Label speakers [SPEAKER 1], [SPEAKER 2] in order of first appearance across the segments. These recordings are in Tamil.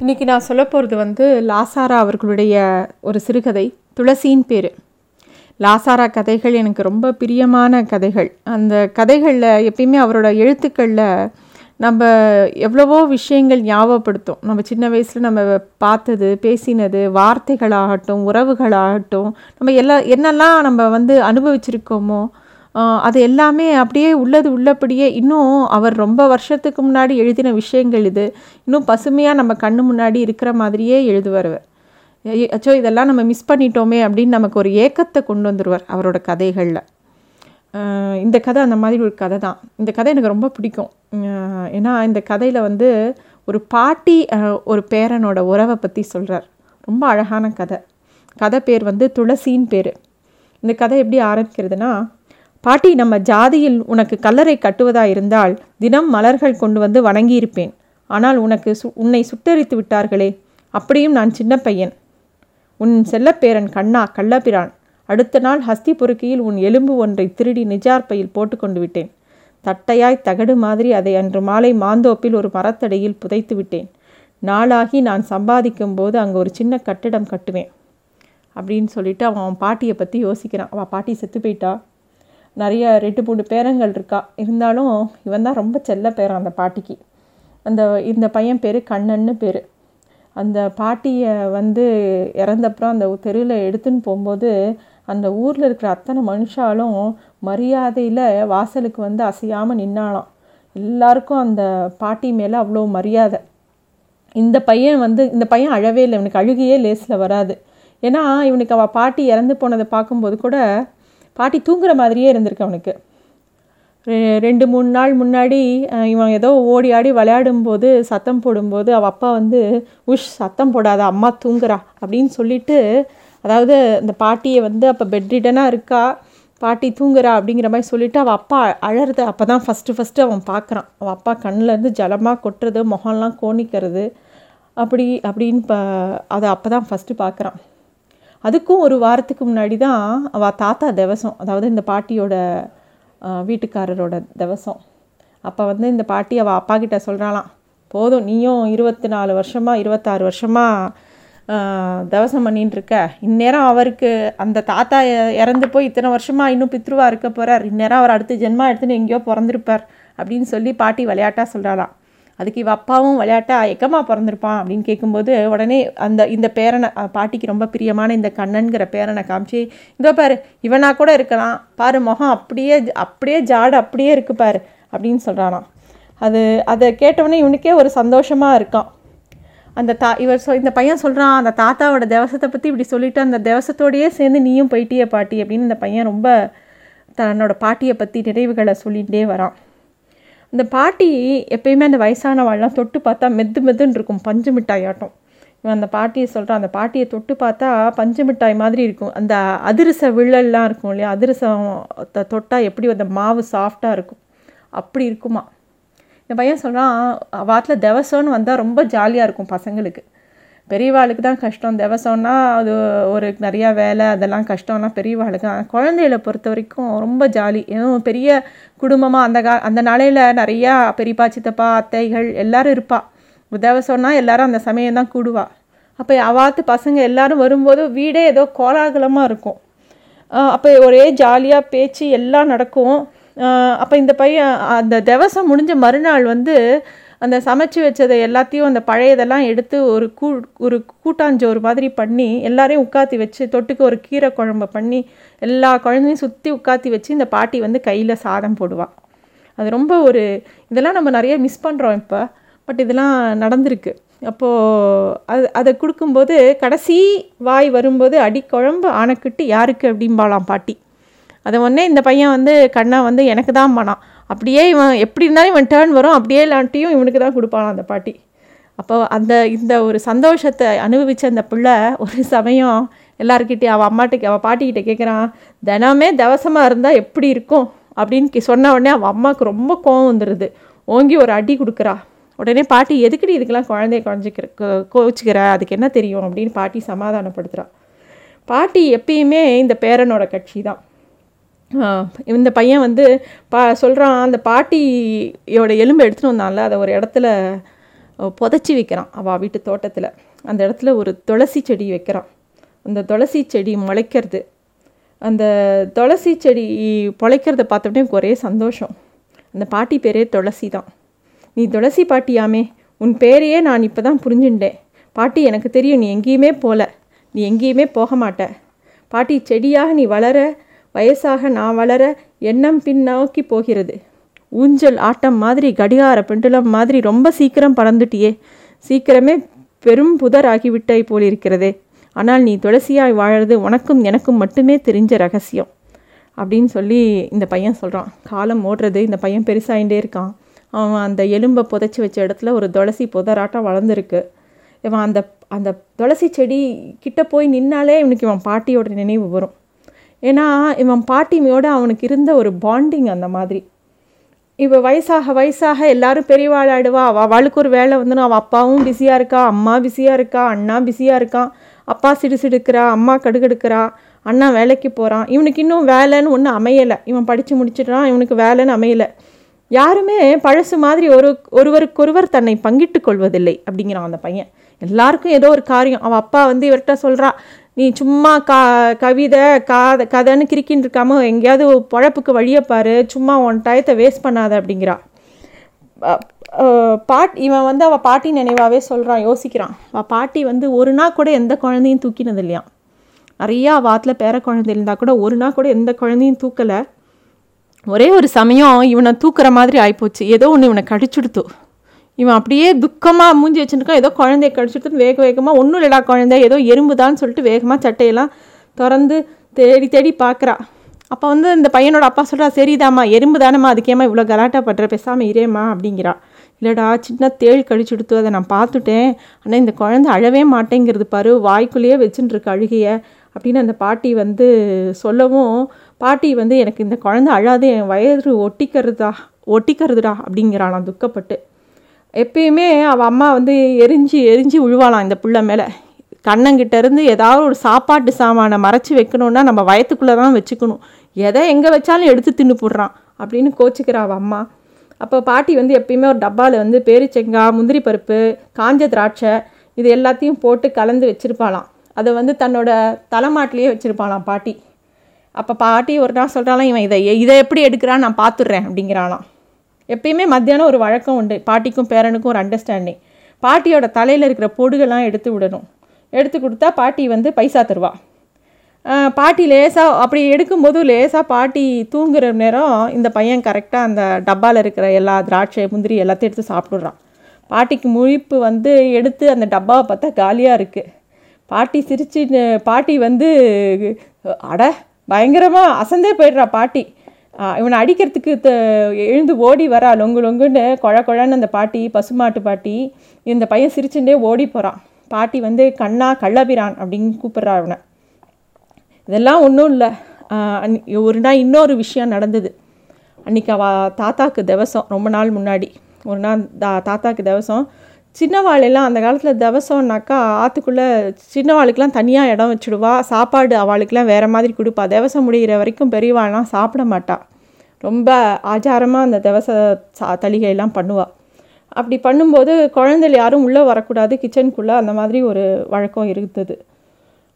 [SPEAKER 1] இன்றைக்கி நான் சொல்ல போகிறது வந்து லாசாரா அவர்களுடைய ஒரு சிறுகதை துளசியின் பேர். லாசாரா கதைகள் எனக்கு ரொம்ப பிரியமான கதைகள். அந்த கதைகளில் எப்பயுமே அவரோட எழுத்துக்களில் நம்ம எவ்வளவோ விஷயங்கள் ஞாபகப்படுத்தும். நம்ம சின்ன வயசில் நம்ம பார்த்தது பேசினது வார்த்தைகளாகட்டும் உறவுகளாகட்டும் நம்ம எல்லா என்னெல்லாம் நம்ம வந்து அனுபவிச்சிருக்கோமோ அது எல்லாமே அப்படியே உள்ளது உள்ளபடியே இன்னும் அவர் ரொம்ப வருஷத்துக்கு முன்னாடி எழுதின விஷயங்கள் இது. இன்னும் பசுமையாக நம்ம கண்ணு முன்னாடி இருக்கிற மாதிரியே எழுதுவார் அச்சோ இதெல்லாம் நம்ம மிஸ் பண்ணிட்டோமே அப்படின்னு நமக்கு ஒரு ஏக்கத்தை கொண்டு வந்துடுவார் அவரோட கதைகளில். இந்த கதை அந்த மாதிரி ஒரு கதை தான். இந்த கதை எனக்கு ரொம்ப பிடிக்கும். ஏன்னா இந்த கதையில் வந்து ஒரு பாட்டி ஒரு பேரனோட உறவை பற்றி சொல்கிறார் ரொம்ப அழகான கதை. கதை பேர் வந்து துளசின்னு பேர். இந்த கதை எப்படி ஆரம்பிக்கிறதுனா பாட்டி நம்ம ஜாதியில் உனக்கு கல்லறை கட்டுவதா இருந்தால் தினம் மலர்கள் கொண்டு வந்து வணங்கியிருப்பேன். ஆனால் உனக்கு சு உன்னை சுட்டரித்து விட்டார்களே அப்படியும் நான் சின்ன பையன். உன் செல்லப்பேரன் கண்ணா கள்ளபிரான். அடுத்த நாள் ஹஸ்தி பொறுக்கியில் உன் எலும்பு ஒன்றை திருடி நிஜார் பையில் போட்டுக்கொண்டு விட்டேன். தட்டையாய் தகடு மாதிரி அதை அன்று மாலை மாந்தோப்பில் ஒரு மரத்தடியில் புதைத்து விட்டேன். நாளாகி நான் சம்பாதிக்கும் போது அங்கே ஒரு சின்ன கட்டிடம் கட்டுவேன். அப்படின்னு சொல்லிட்டு அவன் அவன் பாட்டியை பற்றி யோசிக்கிறான். அவள் பாட்டி செத்து போயிட்டா? நிறைய ரெண்டு மூணு பேரங்கள் இருக்கா? இருந்தாலும் இவன் தான் ரொம்ப செல்ல பேரன் அந்த பாட்டிக்கு. அந்த இந்த பையன் பேர் கண்ணன்னு பேர். அந்த பாட்டியை வந்து இறந்தப்புறம் அந்த தெருவில் எடுத்துன்னு போகும்போது அந்த ஊரில் இருக்கிற அத்தனை மனுஷாலும் மரியாதையில் வாசலுக்கு வந்து அசையாமல் நின்னாலாம் எல்லாருக்கும் அந்த பாட்டி மேலே அவ்வளோ மரியாதை. இந்த பையன் வந்து இந்த பையன் அழவே இல்லை. இவனுக்கு அழுகையே லேஸில் வராது. ஏன்னா இவனுக்கு அவள் பாட்டி இறந்து போனதை பார்க்கும்போது கூட பாட்டி தூங்குற மாதிரியே இருந்திருக்கு அவனுக்கு. ரெ- ரெண்டு மூணு நாள் முன்னாடி இவன் ஏதோ ஓடி ஆடி விளையாடும்போது சத்தம் போடும்போது அவள் அப்பா வந்து உஷ் சத்தம் போடாத அம்மா தூங்குறா அப்படின்னு சொல்லிட்டு அதாவது அந்த பாட்டியை வந்து அப்போ பெட்ரிடனாக இருக்கா பாட்டி தூங்குறா அப்படிங்கிற மாதிரி சொல்லிவிட்டு அவள் அப்பா அழறத அப்போ தான் ஃபஸ்ட்டு ஃபஸ்ட்டு அவன் பார்க்குறான் அவன் அப்பா கண்ணிலேருந்து ஜலமாக கொட்டுறது முகம்லாம் கோணிக்கிறது அப்படி அப்படின்னு ப அதை அப்போ தான் ஃபஸ்ட்டு பார்க்குறான் அதுக்கும் ஒரு வாரத்துக்கு முன்னாடி தான் அவள் தாத்தா திவசம் அதாவது இந்த பாட்டியோட வீட்டுக்காரரோட திவசம். அப்போ வந்து இந்த பாட்டி அவள் அப்பா கிட்ட சொல்கிறாளாம் போதும் நீயும் இருபத்தி நாலு வருஷமாக இருபத்தாறு வருஷமாக தவசம் பண்ணின்னு இருக்க. இந்நேரம் அவருக்கு அந்த தாத்தா இறந்து போய் இத்தனை வருஷமாக இன்னும் பித்ருவா இருக்க போகிறார் இந்நேரம் அவர் அடுத்த ஜென்மா எடுத்துன்னு எங்கேயோ பிறந்திருப்பார். அப்படின்னு சொல்லி பாட்டி விளையாட்டாக சொல்கிறாளாம் அதுக்கு இவ அப்பாவும் விளையாட்டா எக்கமா பிறந்திருப்பான் அப்படின்னு கேட்கும்போது உடனே அந்த இந்த பேரனை பாட்டிக்கு ரொம்ப பிரியமான இந்த கண்ணன்கிற பேரனை காமிச்சு இதோ பாரு இவனா கூட இருக்கலாம். பாரு முகம் அப்படியே அப்படியே ஜாடு அப்படியே இருக்கு பாரு அப்படின்னு சொல்கிறானாம் அது அதை கேட்டவுடனே இவனுக்கே ஒரு சந்தோஷமாக இருக்கான் அந்த தா இவர் சொ இந்த பையன் சொல்கிறான் அந்த தாத்தாவோட தேவசத்தை பற்றி இப்படி சொல்லிட்டு அந்த தேவசத்தோடையே சேர்ந்து நீயும் போயிட்டியே பாட்டி அப்படின்னு இந்த பையன் ரொம்ப தன்னோட பாட்டியை பற்றி நினைவுகளை சொல்லிகிட்டே வரான். இந்த பாட்டி எப்பயுமே அந்த வயசானவாள்லாம் தொட்டு பார்த்தா மெத்து மெத்துன்னு இருக்கும் பஞ்சு மிட்டாய் ஆட்டம் இவன் அந்த பாட்டியை சொல்கிறான் அந்த பாட்டியை தொட்டு பார்த்தா பஞ்சு மிட்டாய் மாதிரி இருக்கும். அந்த அதிரச விழல்லாம் இருக்கும் இல்லையா? அதிரசம் த- எப்படி அந்த மாவு சாஃப்டாக இருக்கும்? அப்படி இருக்குமா? இந்த பையன் சொல்கிறான் வாட்டில் திவசம்னு வந்தால் ரொம்ப ஜாலியாக இருக்கும் பசங்களுக்கு. பெரியவாளுக்கு தான் கஷ்டம். திவசம்னா அது ஒரு நிறையா வேலை அதெல்லாம் கஷ்டம்னா பெரியவாளுக்கு. தான் குழந்தைகளை பொறுத்த வரைக்கும் ரொம்ப ஜாலி. ஏதோ பெரிய குடும்பமாக அந்த கா அந்த நாளையில் நிறையா பெரியப்பா சித்தப்பா அத்தைகள் எல்லோரும் இருப்பா. திவசம்னா எல்லாரும் அந்த சமயம் தான் கூடுவா. அப்போ அவாத்து பசங்க எல்லாரும் வரும்போது வீடே ஏதோ கோலாகலமாக இருக்கும். அப்போ ஒரே ஜாலியாக பேச்சு எல்லாம் நடக்கும். அப்போ இந்த பையன் அந்த திவசம் முடிஞ்ச மறுநாள் வந்து அந்த சமைச்சு வச்சதை எல்லாத்தையும் அந்த பழையதெல்லாம் எடுத்து ஒரு கூ ஒரு கூட்டாஞ்சோறு மாதிரி பண்ணி எல்லாரையும் உட்காத்தி வச்சு தொட்டுக்கு ஒரு கீரை குழம்பு பண்ணி எல்லா குழந்தையும் சுற்றி உட்காத்தி வச்சு இந்த பாட்டி வந்து கையில் சாதம் போடுவாள் அது ரொம்ப ஒரு இதெல்லாம் நம்ம நிறைய மிஸ் பண்ணுறோம் இப்போ பட் இதெல்லாம் நடந்திருக்கு. அப்போது அது அதை கொடுக்கும்போது கடைசி வாய் வரும்போது அடி குழம்பு யாருக்கு? அப்படிம்பாளாம் பாட்டி. அதை உடனே இந்த பையன் வந்து கண்ணா வந்து எனக்கு தான் பண்ணான் அப்படியே இவன் எப்படி இருந்தாலும் இவன் டேர்ன் வரும். அப்படியே இல்லாட்டியும் இவனுக்கு தான் கொடுப்பான் அந்த பாட்டி. அப்போ அந்த இந்த ஒரு சந்தோஷத்தை அனுபவித்த அந்த பிள்ளை ஒரு சமயம் எல்லாருக்கிட்டே அவள் அம்மாட்டுக்கு அவள் பாட்டிக்கிட்ட கேட்குறான் தினமே தவசமாக இருந்தால் எப்படி இருக்கும்? அப்படின்னு கே- சொன்ன உடனே அவள் அம்மாவுக்கு ரொம்ப கோவம் வந்துடுது ஓங்கி ஒரு அடி கொடுக்குறா. உடனே பாட்டி எதுக்குடி இதுக்கெல்லாம் குழந்தைய குழஞ்சிக்கிற கோ- கோவிச்சுக்கிற? அதுக்கு என்ன தெரியும்? அப்படின்னு பாட்டி சமாதானப்படுத்துகிறா பாட்டி எப்பயுமே இந்த பேரனோட கட்சி தான் இந்த பையன் வந்து பா சொல்கிறான் அந்த பாட்டியோட எலும்பு எடுத்துகிட்டு வந்தான்ல அதை ஒரு இடத்துல புதைச்சி வைக்கிறான் அவள் வீட்டு தோட்டத்தில். அந்த இடத்துல ஒரு துளசி செடி வைக்கிறான். அந்த துளசி செடி முளைக்கிறது. அந்த துளசி செடி முளைக்கிறத பார்த்தோன்னே ஒரே சந்தோஷம். அந்த பாட்டி பேரே துளசி தான். நீ துளசி பாட்டியாமே உன் பேரையே நான் இப்போ தான் புரிஞ்சுட்டேன் பாட்டி எனக்கு தெரியும் நீ எங்கேயுமே போகல நீ எங்கேயுமே போக மாட்ட. பாட்டி செடியாக நீ வளர வயசாக நான் வளர எண்ணம் பின்னோக்கி போகிறது. ஊஞ்சல் ஆட்டம் மாதிரி கடிகார பெண்டுலம் மாதிரி ரொம்ப சீக்கிரம் பறந்துட்டியே. சீக்கிரமே பெரும் புதர் ஆகிவிட்டாய் போலிருக்கிறதே. ஆனால் நீ துளசியாய் வாழறது உனக்கும் எனக்கும் மட்டுமே தெரிஞ்ச ரகசியம். அப்படின்னு சொல்லி இந்த பையன் சொல்கிறான் காலம் ஓடுறது இந்த பையன் பெருசாகிட்டே இருக்கான். அவன் அந்த எலும்பை புதைச்சி வச்ச இடத்துல ஒரு துளசி புதராட்டம் வளர்ந்துருக்கு. இவன் அந்த அந்த துளசி செடி கிட்ட போய் நின்னாலே இவனுக்கு இவன் பாட்டியோட நினைவு வரும். ஏன்னா இவன் பாட்டிமையோடு அவனுக்கு இருந்த ஒரு பாண்டிங் அந்த மாதிரி. இவள் வயசாக வயசாக எல்லாரும் பெரியவாள் அவள் அவளுக்கு ஒரு வேலை வந்துடும் அவள் அப்பாவும் பிஸியாக இருக்கா? அம்மா பிஸியாக இருக்கா? அண்ணா பிஸியாக இருக்கான் அப்பா சிடுசிடுக்கிறா? அம்மா கடுகெடுக்கிறா? அண்ணா வேலைக்கு போகிறான் இவனுக்கு இன்னும் வேலைன்னு ஒன்றும் அமையலை. இவன் படித்து முடிச்சிட்றான் இவனுக்கு வேலைன்னு அமையலை. யாருமே பழசு மாதிரி ஒரு ஒருவருக்கொருவர் தன்னை பங்கிட்டு கொள்வதில்லை அப்படிங்கிறான் அந்த பையன். எல்லாருக்கும் ஏதோ ஒரு காரியம். அவள் அப்பா வந்து இவர்கிட்ட சொல்கிறா நீ சும்மா கா கவிதை காத கதைன்னு கிரிக்கின்னு இருக்காம எங்கேயாவது பழப்புக்கு பாரு. சும்மா உன் டயத்தை வேஸ்ட் பண்ணாத அப்படிங்கிறா. பாட் இவன் வந்து அவள் பாட்டி நினைவாகவே சொல்கிறான் யோசிக்கிறான். அவள் பாட்டி வந்து ஒரு நாள் கூட எந்த குழந்தையும் தூக்கினது இல்லையா நிறையா வாத்தில் பேர குழந்தை இருந்தால் கூட ஒரு நாள் கூட எந்த குழந்தையும் தூக்கலை. ஒரே ஒரு சமயம் இவனை தூக்குற மாதிரி ஆயிப்போச்சு. ஏதோ ஒன்று இவனை கடிச்சுடுத்து. இவன் அப்படியே துக்கமாக மூஞ்சி வச்சுருக்கான் ஏதோ குழந்தைய கடிச்சுட்டு வேக வேகமாக ஒன்றும் இல்லடா குழந்தை ஏதோ எறும்புதான்னு சொல்லிட்டு வேகமாக சட்டையெல்லாம் திறந்து தேடி தேடி பார்க்குறா. அப்போ வந்து இந்த பையனோட அப்பா சொல்கிறா சரிதாம்மா எறும்பு தானம்மா அதுக்கேம்மா இவ்வளோ கலாட்டா படுற பேசாமல் இரேம்மா அப்படிங்கிறா. இல்லைடா சின்ன தேள் கழிச்சுடுத்து அதை நான் பார்த்துட்டேன். ஆனால் இந்த குழந்தை அழவே மாட்டேங்கிறது பாரு வாய்க்குள்ளேயே வச்சுட்டு இருக்கு அழுகைய அப்படின்னு அந்த பாட்டி வந்து சொல்லவும் பாட்டி வந்து எனக்கு இந்த குழந்தை அழாது என் வயது ஒட்டிக்கிறதா ஒட்டிக்கிறதுடா அப்படிங்கிறான் நான் துக்கப்பட்டு. எப்பயுமே அவள் அம்மா வந்து எரிஞ்சு எரிஞ்சு விழுவாளாம் இந்த பிள்ளை மேலே. கண்ணங்கிட்ட இருந்து ஏதாவது ஒரு சாப்பாட்டு சாமானை மறைச்சி வைக்கணுன்னா நம்ம வயத்துக்குள்ளே தான் வச்சுக்கணும். எதை எங்கே வச்சாலும் எடுத்து தின்னு போடுறான் அப்படின்னு கோச்சிக்கிறா அவள் அம்மா. அப்போ பாட்டி வந்து எப்பயுமே ஒரு டப்பாவில் வந்து பேரிச்செங்காய் முந்திரி பருப்பு காஞ்ச திராட்சை இது எல்லாத்தையும் போட்டு கலந்து வச்சுருப்பாளாம். அதை வந்து தன்னோட தலைமாட்டிலேயே வச்சுருப்பாளாம் பாட்டி. அப்போ பாட்டி ஒரு நாள் சொல்கிறாலாம் இவன் இதை இதை எப்படி எடுக்கிறான்னு நான் பார்த்துட்றேன் அப்படிங்கிறானாம் எப்பயுமே மத்தியானம் ஒரு வழக்கம் உண்டு. பாட்டிக்கும் பேரனுக்கும் ஒரு அண்டர்ஸ்டாண்டிங் பாட்டியோட தலையில் இருக்கிற பொடுகள்லாம் எடுத்து விடணும். எடுத்து கொடுத்தா பாட்டி வந்து பைசா தருவா. பாட்டி லேசாக அப்படி எடுக்கும்போது லேசாக பாட்டி தூங்குற நேரம் இந்த பையன் கரெக்டாக அந்த டப்பாவில் இருக்கிற எல்லா திராட்சை முந்திரி எல்லாத்தையும் எடுத்து சாப்பிட்றான். பாட்டிக்கு முழிப்பு வந்து எடுத்து அந்த டப்பாவை பார்த்தா காலியாக இருக்குது பாட்டி சிரிச்சு பாட்டி வந்து அட பயங்கரமாக அசந்தே போயிடுறா பாட்டி. இவனை அடிக்கிறதுக்கு த எழுந்து ஓடி வரா லொங்கு லொங்குன்னு குழ குழன்னு அந்த பாட்டி பசுமாட்டு பாட்டி இந்த பையன் சிரிச்சுட்டே ஓடி போகிறான் பாட்டி வந்து கண்ணா கள்ளபிரான் அப்படின்னு கூப்பிட்றா அவனை. இதெல்லாம் ஒன்றும் இல்லை. ஒரு நாள் இன்னொரு விஷயம் நடந்தது. அன்றைக்கி அவள் தாத்தாக்கு தவசம் ரொம்ப நாள் முன்னாடி. ஒரு நாள் தா தாத்தாக்கு தவசம் சின்ன வாழையெல்லாம் அந்த காலத்தில் திவசம்னாக்கா ஆற்றுக்குள்ளே சின்னவாளுக்கெலாம் தனியாக இடம் வச்சுடுவா. சாப்பாடு அவளுக்கெலாம் வேறு மாதிரி கொடுப்பா. திவசம் முடிகிற வரைக்கும் பெரியவாள்லாம் சாப்பிட மாட்டாள் ரொம்ப ஆச்சாரமாக அந்த திவச சா தளிகையெல்லாம் பண்ணுவாள் அப்படி பண்ணும்போது குழந்தைகள் யாரும் உள்ளே வரக்கூடாது. கிச்சனுக்குள்ளே அந்த மாதிரி ஒரு வழக்கம் இருந்தது.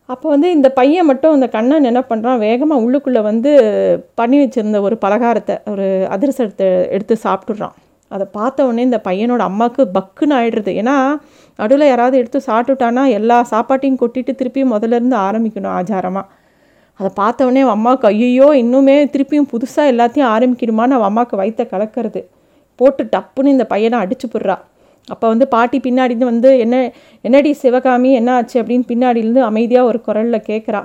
[SPEAKER 1] அப்போ வந்து இந்த பையன் மட்டும் அந்த கண்ணன் என்ன பண்ணுறான் வேகமாக உள்ளுக்குள்ளே வந்து பண்ணி வச்சுருந்த ஒரு பலகாரத்தை ஒரு அதிரசத்தை எடுத்து சாப்பிட்டுடுறான் அதை பார்த்த உடனே இந்த பையனோட அம்மாவுக்கு பக்குன்னு ஆயிடுறது. ஏன்னா நடுவில் யாராவது எடுத்து சாப்பிட்டுட்டானா எல்லா சாப்பாட்டையும் கொட்டிட்டு திருப்பியும் முதலேருந்து ஆரம்பிக்கணும் ஆச்சாரமாக அதை பார்த்த உடனே அவன் அம்மாவுக்கு ஐயோ இன்னுமே திருப்பியும் புதுசாக எல்லாத்தையும் ஆரம்பிக்கணுமான்னு அவன் அம்மாவுக்கு வைத்த கலக்கிறது. போட்டு டப்புன்னு இந்த பையனை அடிச்சு போடுறா. அப்போ வந்து பாட்டி பின்னாடிந்து வந்து என்ன என்னடி சிவகாமி என்ன ஆச்சு? அப்படின்னு பின்னாடியிலேருந்து அமைதியாக ஒரு குரலில் கேட்குறா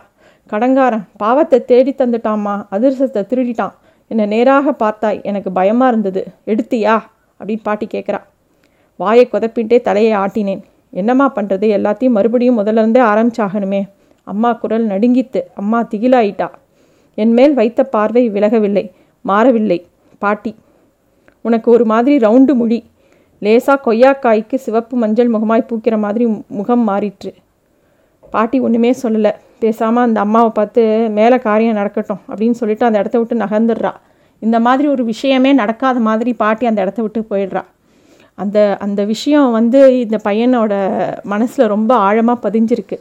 [SPEAKER 1] கடங்காரன் பாவத்தை தேடி தந்துட்டாம்மா அதிர்சத்தை திருடிட்டான். என்னை நேராக பார்த்தாய் எனக்கு பயமாக இருந்தது. எடுத்தியா? அப்படின்னு பாட்டி கேட்குறா வாயை குதப்பின்ட்டே தலையை ஆட்டினேன். என்னம்மா பண்ணுறது எல்லாத்தையும் மறுபடியும் முதல்ல இருந்தே ஆரம்பிச்சாகணுமே. அம்மா குரல் நடுங்கித்து அம்மா திகிலாயிட்டா. என் மேல் வைத்த பார்வை விலகவில்லை மாறவில்லை. பாட்டி உனக்கு ஒரு மாதிரி ரவுண்டு முடி. லேசா கொய்யாக்காய்க்கு சிவப்பு மஞ்சள் முகமாய் பூக்கிற மாதிரி முகம் மாறிற்று. பாட்டி ஒன்றுமே சொல்லலை. பேசாமல் அந்த அம்மாவை பார்த்து மேலே காரியம் நடக்கட்டும் அப்படின்னு சொல்லிட்டு அந்த இடத்த விட்டு நகர்ந்துடுறா. இந்த மாதிரி ஒரு விஷயமே நடக்காத மாதிரி பாட்டி அந்த இடத்த விட்டு போயிடுறா. அந்த அந்த விஷயம் வந்து இந்த பையனோட மனசில் ரொம்ப ஆழமாக பதிஞ்சிருக்கு.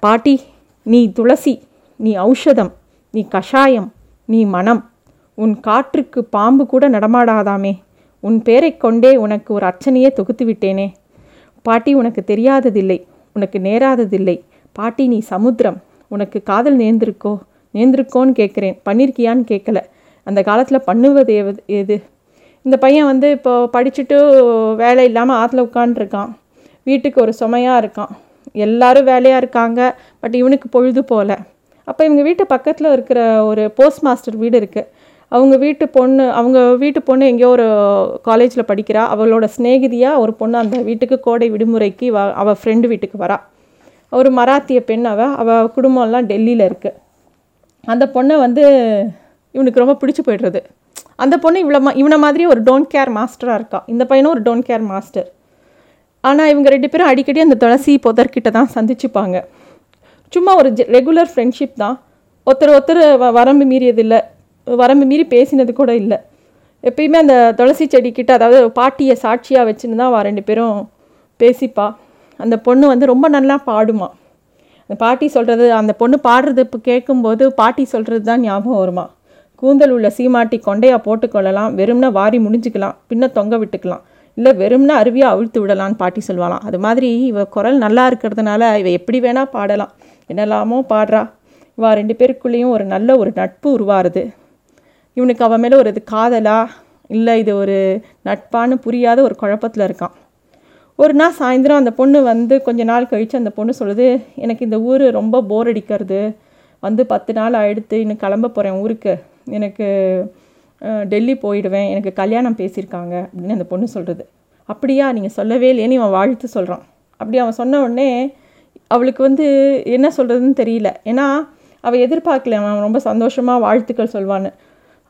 [SPEAKER 1] பாட்டி நீ துளசி நீ ஔஷதம் நீ கஷாயம் நீ மனம். உன் காற்றுக்கு பாம்பு கூட நடமாடாதாமே. உன் பேரை கொண்டே உனக்கு ஒரு அர்ச்சனையே தொகுத்து விட்டேனே. பாட்டி உனக்கு தெரியாததில்லை. உனக்கு நேராததில்லை. பாட்டி நீ சமுத்திரம். உனக்கு காதல் நேர்ந்திருக்கோ? நேர்ந்திருக்கோன்னு கேட்குறேன். பண்ணியிருக்கியான்னு கேட்கல. அந்த காலத்தில் பண்ணுவது எது? இந்த பையன் வந்து இப்போ படிச்சுட்டு வேலை இல்லாமல் ஆற்றுல உட்காண்ட்ருக்கான் வீட்டுக்கு ஒரு சுமையாக இருக்கான். எல்லாரும் வேலையாக இருக்காங்க பட் இவனுக்கு பொழுது போகல அப்போ இவங்க வீட்டு பக்கத்தில் இருக்கிற ஒரு போஸ்ட் மாஸ்டர் வீடு இருக்குது அவங்க வீட்டு பொண்ணு அவங்க வீட்டு பொண்ணு எங்கேயோ ஒரு காலேஜில் படிக்கிறா. அவளோட சிநேகிதியாக ஒரு பொண்ணு அந்த வீட்டுக்கு கோடை விடுமுறைக்கு வ அவள் ஃப்ரெண்டு வீட்டுக்கு வரா. ஒரு மராத்திய பெண் அவள் அவள் குடும்பம்லாம் டெல்லியில் இருக்குது அந்த பொண்ணை வந்து இவனுக்கு ரொம்ப பிடிச்சி போய்டுறது. அந்த பொண்ணு இவ்வளோ மா இவனை மாதிரி ஒரு டோன்ட் கேர் மாஸ்டராக இருக்கா. இந்த பையனும் ஒரு டோன்ட் கேர் மாஸ்டர் ஆனால் இவங்க ரெண்டு பேரும் அடிக்கடி அந்த துளசி புதர்கிட்ட தான் சந்திச்சுப்பாங்க. சும்மா ஒரு ரெகுலர் ஃப்ரெண்ட்ஷிப் தான். ஒருத்தர் ஒருத்தர் வ வரம்பு மீறியதில்லை. வரம்பு மீறி பேசினது கூட இல்லை. எப்பயுமே அந்த துளசி செடிக்கிட்ட அதாவது பாட்டியை சாட்சியாக வச்சுன்னு தான் அவள் ரெண்டு பேரும் பேசிப்பா. அந்த பொண்ணு வந்து ரொம்ப நல்லா பாடுமா. அந்த பாட்டி சொல்கிறது அந்த பொண்ணு பாடுறது இப்போ கேட்கும்போது பாட்டி சொல்கிறது தான் ஞாபகம் வருமா. கூந்தல் உள்ள சீமாட்டி கொண்டையாக போட்டுக்கொள்ளலாம். வெறும்னா வாரி முடிஞ்சுக்கலாம். பின்ன தொங்க விட்டுக்கலாம். இல்லை வெறும்னா அருவியாக அவிழ்த்து விடலான்னு பாட்டி சொல்லுவாளாம் அது மாதிரி இவ குரல் நல்லா இருக்கிறதுனால இவ எப்படி வேணால் பாடலாம். என்னெல்லாமோ பாடுறா. இவா ரெண்டு பேருக்குள்ளேயும் ஒரு நல்ல ஒரு நட்பு உருவாருது இவனுக்கு அவன் மேலே ஒரு இது காதலா? இல்லை இது ஒரு நட்பான்னு புரியாத ஒரு குழப்பத்தில் இருக்கான். ஒரு நாள் சாயந்தரம் அந்த பொண்ணு வந்து கொஞ்ச நாள் கழித்து அந்த பொண்ணு சொல்லுது எனக்கு இந்த ஊர் ரொம்ப போர் அடிக்கிறது. வந்து பத்து நாள் ஆகிடுத்து இன்னும் கிளம்ப போகிறேன் ஊருக்கு. எனக்கு டெல்லி போயிடுவேன் எனக்கு கல்யாணம் பேசியிருக்காங்க அப்படின்னு அந்த பொண்ணு சொல்கிறது அப்படியா நீங்கள் சொல்லவே இல்லையேன்னு அவன் வாழ்த்து சொல்கிறான் அப்படி அவன் சொன்ன உடனே அவளுக்கு வந்து என்ன சொல்கிறதுன்னு தெரியல. ஏன்னா அவள் எதிர்பார்க்கல அவன் ரொம்ப சந்தோஷமாக வாழ்த்துக்கள் சொல்வான்னு.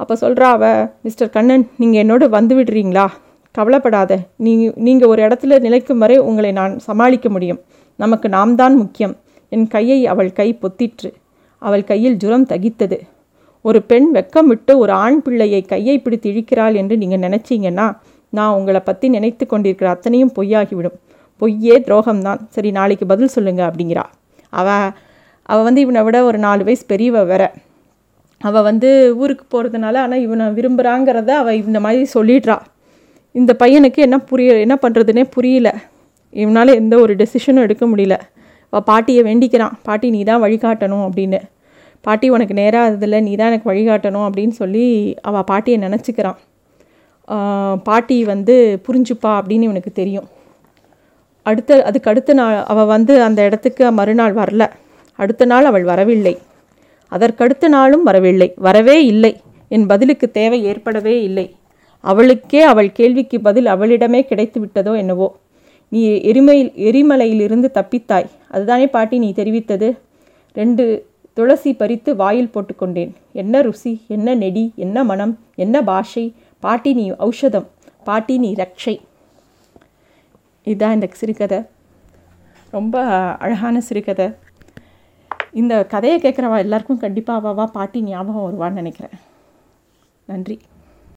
[SPEAKER 1] அப்போ சொல்கிறா அவள் மிஸ்டர் கண்ணன் நீங்கள் என்னோட வந்து விடுறீங்களா? கவலைப்படாத. நீ நீங்கள் ஒரு இடத்துல நிலைக்கும் வரை உங்களை நான் சமாளிக்க முடியும். நமக்கு நாம் தான் முக்கியம். என் கையை அவள் கை பொத்திற்று. அவள் கையில் ஜுரம் தகித்தது. ஒரு பெண் வெக்கமிட்டு ஒரு ஆண் பிள்ளையை கையை பிடித்து இழிக்கிறாள் என்று நீங்கள் நினச்சிங்கன்னா நான் உங்களை பற்றி நினைத்து கொண்டிருக்கிற அத்தனையும் பொய்யாகிவிடும். பொய்யே துரோகம்தான். சரி நாளைக்கு பதில் சொல்லுங்க அப்படிங்கிறா. அவ அவள் வந்து இவனை விட ஒரு நாலு வயசு பெரியவ வேற. அவள் வந்து ஊருக்கு போகிறதுனால ஆனால் இவனை விரும்புகிறாங்கிறத அவள் இந்த மாதிரி சொல்லிடுறா. இந்த பையனுக்கு என்ன புரிய என்ன பண்ணுறதுனே புரியல. இவனால் எந்த ஒரு டெசிஷனும் எடுக்க முடியல. அவள் பாட்டியை வேண்டிக்கிறான். பாட்டி நீ தான் வழிகாட்டணும் அப்படின்னு. பாட்டி உனக்கு நேராக அதில் நீ தான் எனக்கு வழிகாட்டணும் அப்படின்னு சொல்லி அவள் பாட்டியை நினச்சிக்கிறான். பாட்டி வந்து புரிஞ்சுப்பா அப்படின்னு இவனுக்கு தெரியும். அடுத்த அதுக்கு அடுத்த நாள் அவள் வந்து அந்த இடத்துக்கு மறுநாள் வரல. அடுத்த நாள் அவள் வரவில்லை. அதற்கடுத்த நாளும் வரவில்லை. வரவே இல்லை. என் பதிலுக்கு தேவை ஏற்படவே இல்லை. அவளுக்கே அவள் கேள்விக்கு பதில் அவளிடமே கிடைத்து விட்டதோ என்னவோ. நீ எரிமையில் எரிமலையிலிருந்து தப்பித்தாய். அதுதானே பாட்டி நீ தெரிவித்தது? ரெண்டு துளசி பறித்து வாயில் போட்டுக்கொண்டேன். என்ன ருசி என்ன நெடி என்ன மனம் என்ன பாஷை பாட்டி நீ ஔஷதம் பாட்டி நீ ரக்ஷை. இதுதான் இந்த சிறுகதை. ரொம்ப அழகான சிறுகதை. இந்த கதையை கேட்குறவா எல்லாருக்கும் கண்டிப்பாக அவாவா பாட்டி ஞாபகம் வருவான்னு நினைக்கிறேன். நன்றி.